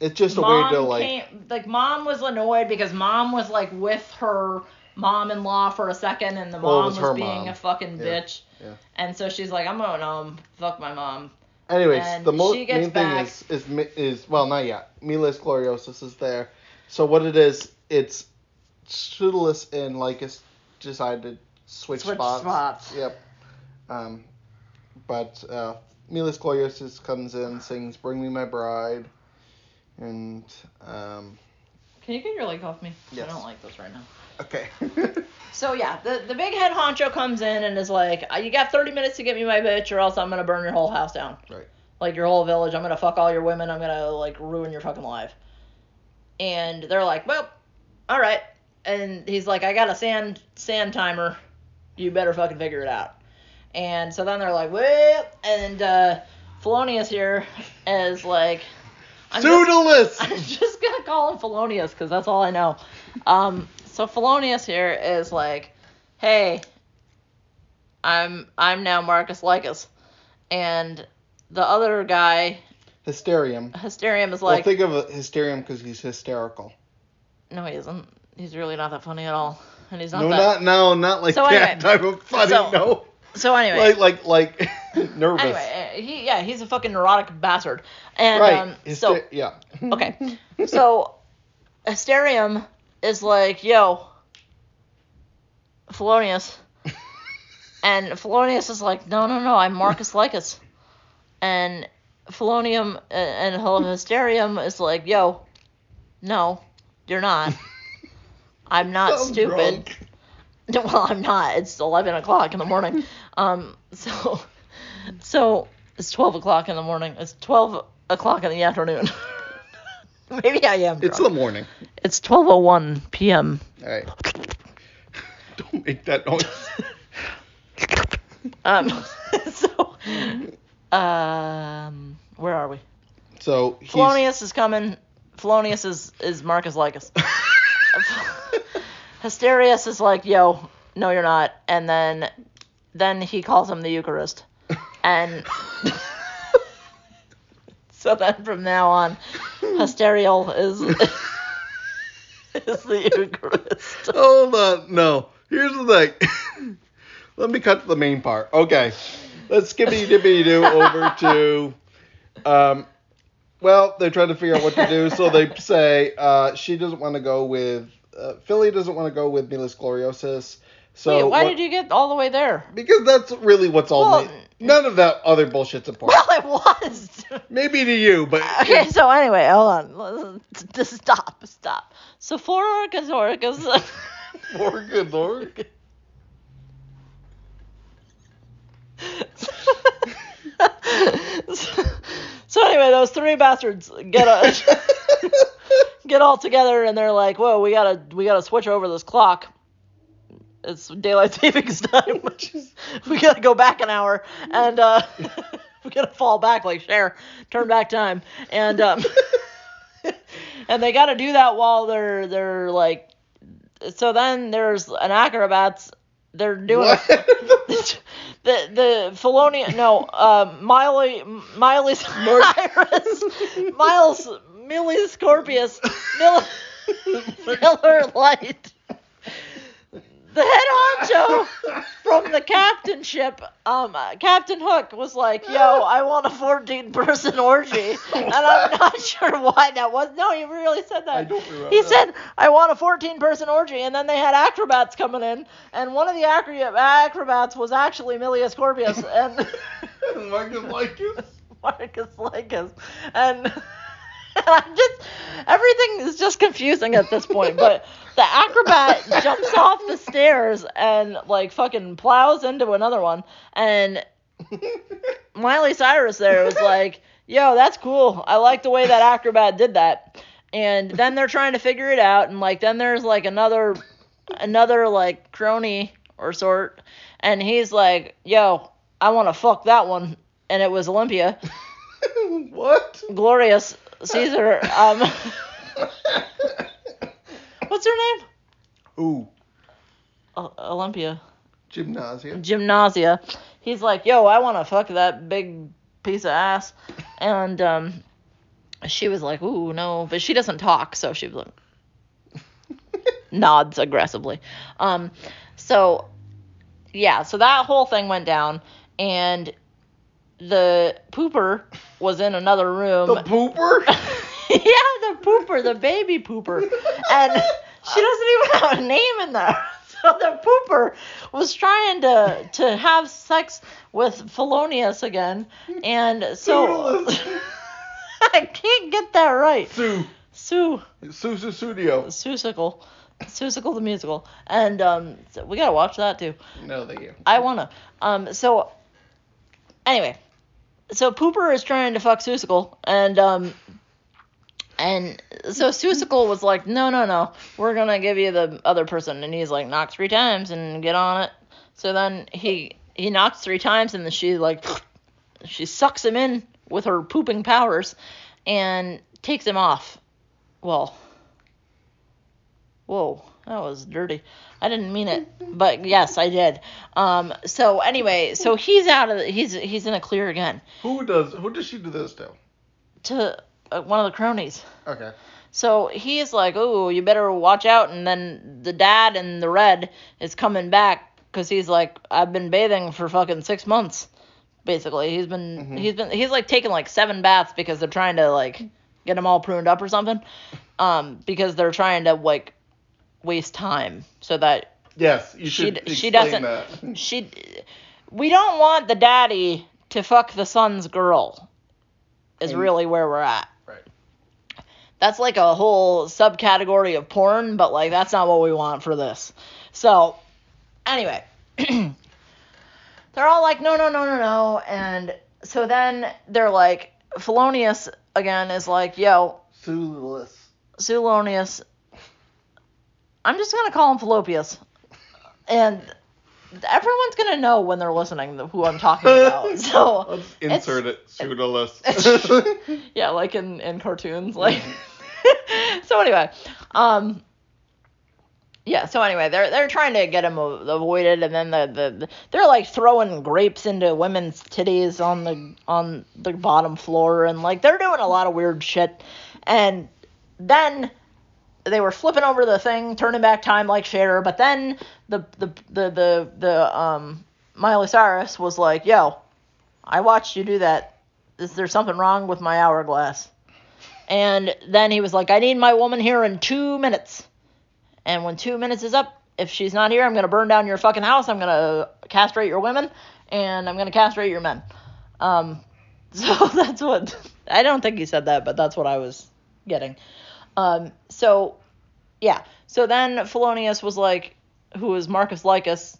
it's just a way to like. came, like mom was annoyed because mom was like with her mom-in-law for a second and the Well, mom was was, being mom. a fucking Yeah, bitch yeah. and so she's like i'm going home fuck my mom Anyways, and the mo- she gets main thing back- is is is well, not yet. Miles Gloriosus is there. So what it is, it's Pseudolus and Lycus decided to switch, Switch spots. spots. Yep. Um, but uh, Miles Gloriosus comes in, sings "Bring Me My Bride," and um, can you get your leg off me Yes. i don't like this right now okay. [laughs] so yeah the, the big head honcho comes in and is like "Uh, you got 30 minutes to get me my bitch or else i'm gonna burn your whole house down right. like your whole village. I'm gonna fuck all your women. I'm gonna like ruin your fucking life. And they're like, well, all right. And he's like, I got a sand sand timer. You better fucking figure it out. And so then they're like, well, and uh, Felonius here is like, I'm just, [laughs] I'm just gonna call him Felonius because that's all I know. Um, so Felonius here is like, hey, I'm I'm now Marcus Lycus, and the other guy, Hysterium. Hysterium, is well, like, think of a Hysterium because he's hysterical. no, he isn't. He's really not that funny at all, and he's not no, that. not no, not like So that anyway, type of funny. so- no, So anyway, like like like [laughs] nervous. anyway, uh, he yeah, he's a fucking neurotic bastard, and right. um, Hyster- so yeah. [laughs] okay, so Hysterium is like, yo, Felonius. [laughs] And Felonius is like, no, no, no, I'm Marcus Lycus. And Felonium uh, and Hysterium is like, yo, no, you're not. I'm not I'm stupid. drunk. [laughs] Well, I'm not. It's 11 o'clock in the morning. [laughs] Um, so, so it's 12 o'clock in the morning. It's 12 o'clock in the afternoon. [laughs] Maybe I am. It's the morning. It's 12:01 p.m. All right. Don't make that noise. Um, so, um, where are we? So he's Felonius is coming. Felonius is is Marcus Lycus. Hysterius is like, yo, no, you're not. And then, then he calls him the Eucharist, and [laughs] so then from now on, Hysterial is [laughs] is the Eucharist. Hold on. No. Here's the thing. [laughs] Let me cut to the main part. Okay. Let's skippy dippy do over to um well, they're trying to figure out what to do, so they say uh, she doesn't want to go with uh, Philly doesn't want to go with Miles Gloriosus. So Wait, why what- did you get all the way there? Because that's really what's all. Well, none of that other bullshit's important. Well, it was. [laughs] Maybe to you, but Okay, so anyway, hold on. Just [laughs] stop, stop. So Floricus Oricus. [laughs] for good lord. so anyway, those three bastards get a, get all together and they're like, "Whoa, we gotta we gotta switch over this clock. It's daylight [laughs] savings time. [laughs] Which is [laughs] we gotta go back an hour and uh, we gotta fall back like Cher, turn back time, and um, and they gotta do that while they're they're like. So then there's an acrobats. They're doing the the Felonian no uh Miley Miley Cyrus Miles Millie Scorpius [laughs] Miller, Miller Lite the head honcho from the captain ship, um, uh, Captain Hook was like, "Yo, I want a 14 person orgy," and I'm not [laughs] sure why that was. No, he really said that. I don't remember He said, "I want a 14 person orgy," and then they had acrobats coming in, and one of the acro- acrobats was actually Milius Corbius and [laughs] Marcus Lycus. Marcus Lycus, and. [laughs] I'm just everything is just confusing at this point. But the acrobat [laughs] jumps off the stairs and like fucking plows into another one. And [laughs] Miley Cyrus there was like, "Yo, that's cool. I like the way that acrobat did that." And then they're trying to figure it out, and like then there's like another another like crony or sort, and he's like, "Yo, I want to fuck that one," and it was Olympia what? glorious Caesar. Um, [laughs] what's her name? Ooh, O- Olympia. Gymnasia. Gymnasia. He's like, yo, I want to fuck that big piece of ass. And um, she was like, ooh, no. But she doesn't talk, so she was like, [laughs] nods aggressively. Um, so, yeah, so that whole thing went down. And the pooper was in another room. The pooper. [laughs] yeah, the pooper, the baby pooper. [laughs] And she doesn't even have a name in there. [laughs] So the pooper was trying to to have sex with Felonius again. And so I can't get that right. Sue. Sue Sue Sue Studio. Susicle. Susicle the musical. And um so we gotta watch that too. No, thank you. I wanna. Um so anyway. So Pooper is trying to fuck Susicle and um and so Susicle was like, No, no, no. We're gonna give you the other person and he's like, knock three times and get on it. So then he he knocks three times and she like she sucks him in with her pooping powers and takes him off. Well Whoa, that was dirty. I didn't mean it, but yes, I did. Um, so anyway, so he's out of the, he's he's in a clear again Who does who does she do this to? to uh, one of the cronies. Okay. So he's like, "Oh, you better watch out." And then the dad in the red is coming back because he's like, "I've been bathing for fucking six months." Basically, he's been he's been he's like taking like seven baths because they're trying to like get him all pruned up or something. Um, because they're trying to like waste time so that Yes, you She should d- she doesn't- that. [laughs] she we don't want the daddy to fuck the son's girl is And- really where we're at Right. that's like a whole subcategory of porn but like that's not what we want for this so anyway [clears throat] they're all like no no no no no and so then they're like Felonius again is like yo Sueless. Sulonius. I'm just gonna call him Fallopius, and everyone's gonna know when they're listening who I'm talking [laughs] about. So Let's insert it. [laughs] Pseudolus. [laughs] yeah, like in in cartoons, like. so anyway, um. Yeah, so anyway, they're they're trying to get him avoided, and then the, the, the they're like throwing grapes into women's titties on the on the bottom floor, and like they're doing a lot of weird shit, and then they were flipping over the thing, turning back time like Cher, but then the the the the, the um Miley Cyrus was like, "Yo, I watched you do that. Is there something wrong with my hourglass?" And then he was like, "I need my woman here in two minutes." And when two minutes is up, if she's not here, I'm gonna burn down your fucking house. I'm gonna castrate your women, and I'm gonna castrate your men. Um, [laughs] so that's what I don't think he said that, but that's what I was getting. Um, so yeah. So then Felonius was like, who is Marcus Lycus,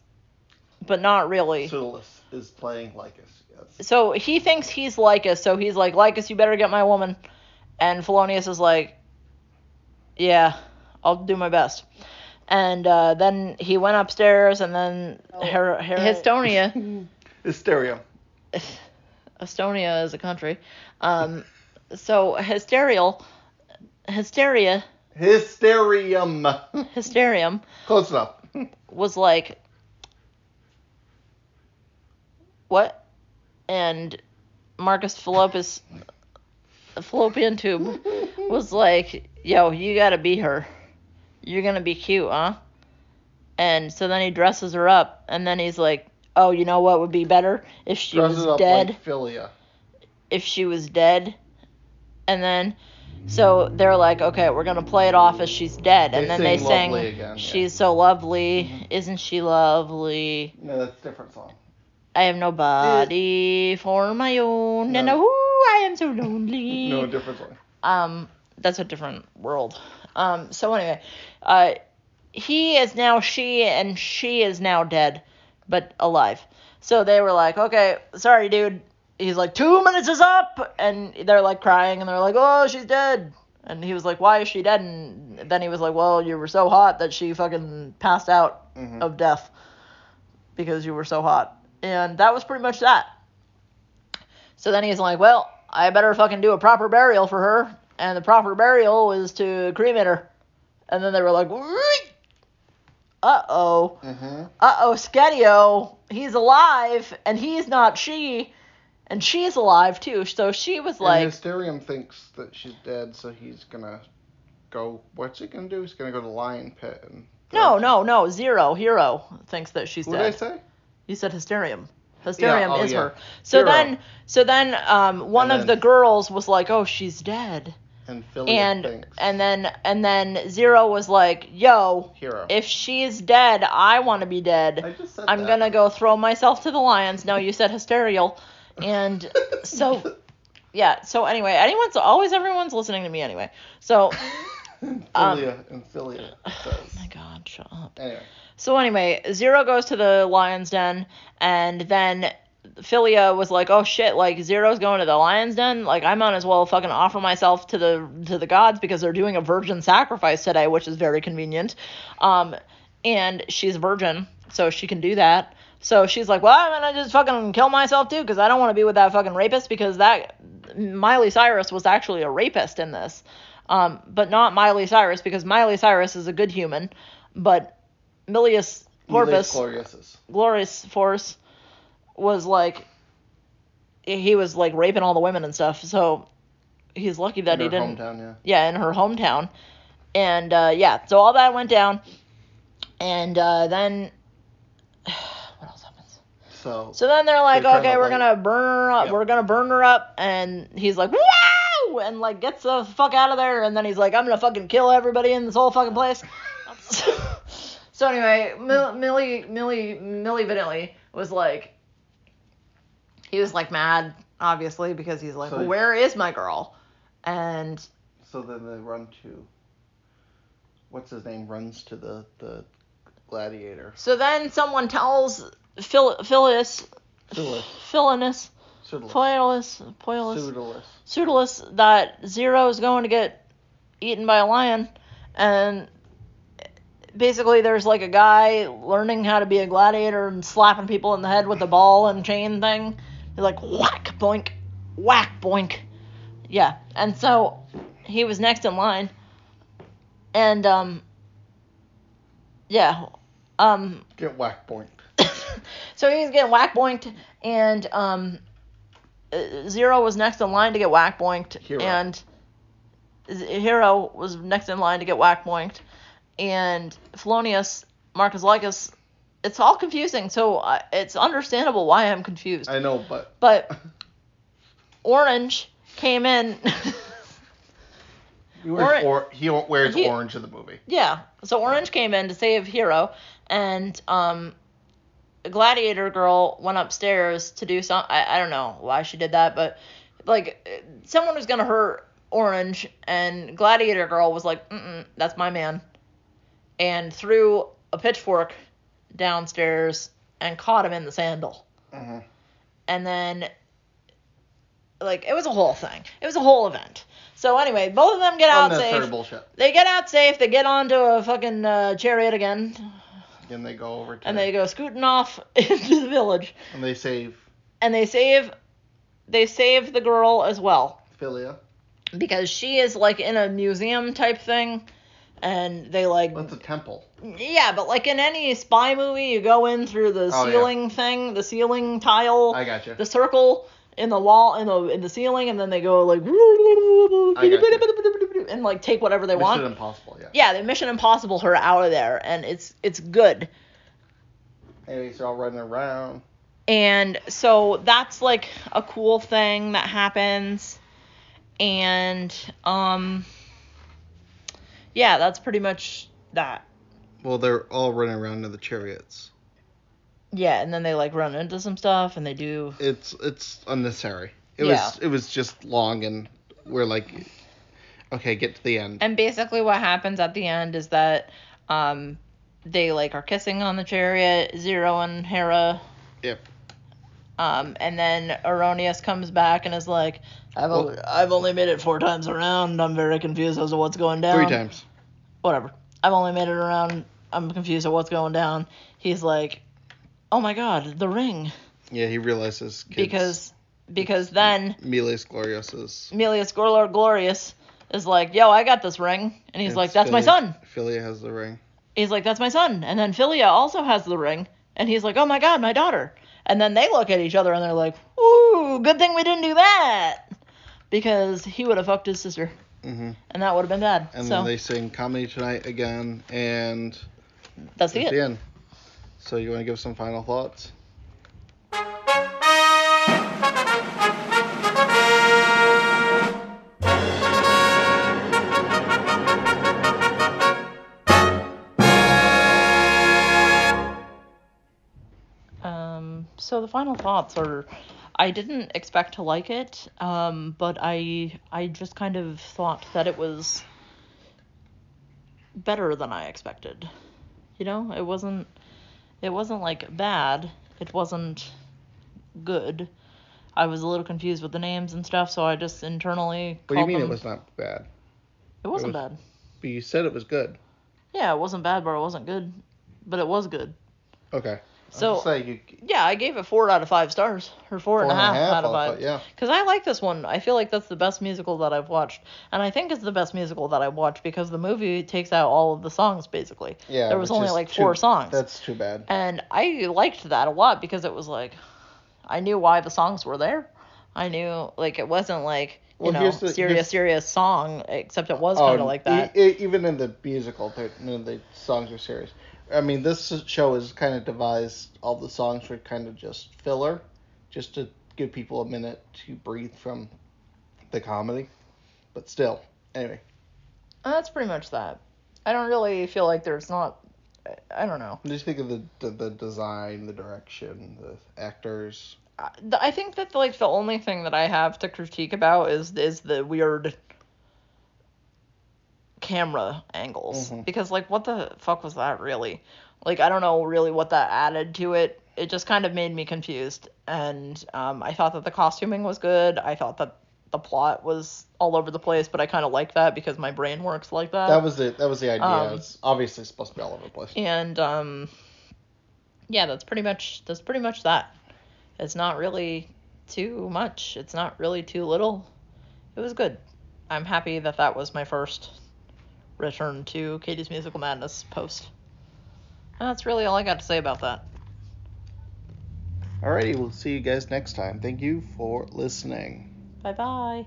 but not really. Pseudolus is playing Lycus. Yes. So he thinks he's Lycus, so he's like, Lycus, you better get my woman. And Felonius is like, yeah, I'll do my best. And uh, then he went upstairs, and then Her- Her- Estonia, Hysteria. [laughs] Estonia is a country. Um, so hysterial, hysteria, Hysterium. hysterium Close enough. was like, what? And Marcus Fallopius, fallopian tube, was like, yo, you gotta be her. You're gonna be cute, huh? And so then he dresses her up, and then he's like, "Oh, you know what would be better if she Dresses was dead? like Philia. if she was dead?" And then, so they're like, "Okay, we're gonna play it off as she's dead." And They then they sing sing, Lovely again, yeah. "She's so lovely, isn't she lovely? No, that's a different song. I have nobody for my own, and No. oh, I am so lonely." [laughs] No, different song. um that's a different world um so anyway uh he is now she and she is now dead but alive so they were like okay sorry dude he's like two minutes is up and they're like crying and they're like oh she's dead and he was like why is she dead and then he was like well you were so hot that she fucking passed out Mhm. of death because you were so hot and that was pretty much that so then he's like, well, I better fucking do a proper burial for her. And the proper burial was to cremate her. And then they were like, uh oh. Mm-hmm. Uh oh, Skedio. He's alive, and he's not she. And she's alive too. So she was like, and Hysterium thinks that she's dead, so he's gonna go. What's he gonna do? He's gonna go to the lion pit and. no, no, no. Zero. Hero thinks that she's dead. What did I say? You said Hysterium. Hysterium oh, is yeah. her. So Hero. then, so then, um, one And of then- the girls was like, "Oh, she's dead." And Philia and thinks. and then and then Zero was like, "Yo, Hero. if she's dead, I want to be I dead. just said I'm that. gonna go throw myself to the lions." No, you said hysterial, and so yeah. So anyway, anyone's always everyone's listening to me anyway. So [laughs] Philia um, and Philia oh my God, shut up. Anyway. So anyway, Zero goes to the lion's den, and then Philia was like, "Oh shit! Like Zero's going to the lion's den. Like I might as well fucking offer myself to the to the gods because they're doing a virgin sacrifice today, which is very convenient. Um, and she's a virgin, so she can do that. So she's like, "Well, I'm gonna just fucking kill myself too because I don't want to be with that fucking rapist because that Miley Cyrus was actually a rapist in this." Um, but not Miley Cyrus because Miley Cyrus is a good human, but Milius Corpus. Gloriosus. Glorious Force, was like, he was like raping all the women and stuff. So he's lucky that In he her didn't. hometown, yeah. Yeah, in her hometown. And uh, yeah, so all that went down. And uh, then. What else happens? So. So then they're like, They're okay, we're like- gonna burn her up. Yeah. We're gonna burn her up, and he's like, wow, and like gets the fuck out of there, and then he's like, I'm gonna fucking kill everybody in this whole fucking place. [laughs] so anyway, Mill- Millie, Millie, Milli Vanilli was like, he was like mad, obviously, because he's like, So- well, where is my girl? And So then they run to. What's his name? Runs to the the gladiator. so then someone tells Phil, Phyllis, Phylis. Philinus, Pseudolus. Poilus, Poilus, Pseudolus. That Zero is going to get eaten by a lion, and basically there's like a guy learning how to be a gladiator and slapping people in the head with a ball and chain thing. He's like whack boink, whack boink, yeah. And so he was next in line, and um, yeah, um, Get whack point. So he's getting whack boinked, and um, Zero was next in line to get whack boinked, Hero. and Hero was next in line to get whack boinked, and Felonius, Marcus Lycus. It's all confusing, so uh, it's understandable why I'm confused. I know, but. [laughs] But Orange came in. [laughs] He wears, Or- or, he wears he- orange in the movie. Yeah. So Orange came in to save Hero, and um, Gladiator Girl went upstairs to do some. I, I don't know why she did that, but like someone was gonna hurt Orange, and Gladiator Girl was like, Mm-mm, "That's my man," and threw a pitchfork downstairs and caught him in the sandal, Mhm. and then like it was a whole thing. It was a whole event. So anyway, both of them get out safe. bullshit. They get out safe. They get onto a fucking uh, chariot again, Then they go over to. and they go scooting off [laughs] into the village, and they save and they save, they save the girl as well Philia. because she is like in a museum type thing, and they like That's a temple. yeah, but like in any spy movie, you go in through the Oh, yeah. ceiling thing, the ceiling tile, I got you. the circle, in the wall in the in the ceiling, and then they go like and like take whatever they want. Mission. Impossible, yeah. Yeah, they Mission Impossible her out of there, and it's it's good. Anyways, they're all running around. And so that's like a cool thing that happens. And um yeah, that's pretty much that. Well, they're all running around in the chariots. Yeah, and then they like run into some stuff and they do It's it's unnecessary. It Yeah. was it was just long and we're like, okay, get to the end. and basically what happens at the end is that um they like are kissing on the chariot, Zero and Hera. Yep. Um, and then Erronius comes back and is like, I've, Well- only, I've only made it four times around. I'm very confused as to what's going down. Three times. whatever. I've only made it around. I'm confused at what's going down. He's like, oh my god, the ring. Yeah, he realizes Because because then Melius Gloriosus Melius Glor- Glorious is like, yo, I got this ring. And he's like, that's my son. Philia has the ring. He's like, that's my son. And then Philia also has the ring. And he's like, oh my god, my daughter. And then they look at each other and they're like, ooh, good thing we didn't do that. Because he would have fucked his sister. hmm And that would have been bad. And so then they sing Comedy Tonight again, and that's the end. So you want to give some final thoughts? Um, so the final thoughts are, I didn't expect to like it, um, but I I just kind of thought that it was better than I expected. You know, it wasn't it wasn't like bad. It wasn't good. I was a little confused with the names and stuff, so I just internally. What do you mean it was not bad? It wasn't was- bad. But you said it was good. Yeah, it wasn't bad, but it wasn't good. But it was good. Okay. So- you, Yeah, I gave it four out of five stars, or four and a half out of five. yeah. Because I like this one. I feel like that's the best musical that I've watched. And I think it's the best musical that I've watched because the movie takes out all of the songs, basically. Yeah. There was only like too- four songs. That's too bad. And I liked that a lot because it was like, I knew why the songs were there. I knew, like, it wasn't like, you Well, know, the- serious, serious song, except it was Oh, kind of like that. e- even in the musical, the songs are serious. I mean, this show is kind of devised. All the songs were kind of just filler, just to give people a minute to breathe from the comedy. But still, anyway, uh, that's pretty much that. I don't really feel like there's not, I- don't know. you think of the, the the design, the direction, the actors? Uh, I- I think that like the only thing that I have to critique about is is the weird camera angles Mhm. because like what the fuck was that really? Like I don't know really what that added to it. It just kind of made me confused and um, I thought that the costuming was good. I thought that the plot was all over the place, but I kind of like that because my brain works like that. That was the that was the idea. Um, it's obviously supposed to be all over the place. and um yeah that's pretty much that's pretty much that it's not really too much it's not really too little it was good i'm happy that that was my first return to katie's musical madness post. And that's really all i got to say about that. Alrighty, we'll see you guys next time. Thank you for listening. bye bye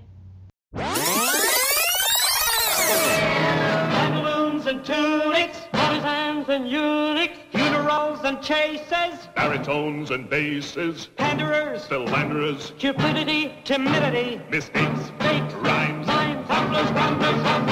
Pantaloons and tunics, partisans and eunuchs, funerals and chases, Baritones and basses, panderers, philanderers, cupidity, timidity, mistakes, fate, rhymes, minds, tumblers, grumblers,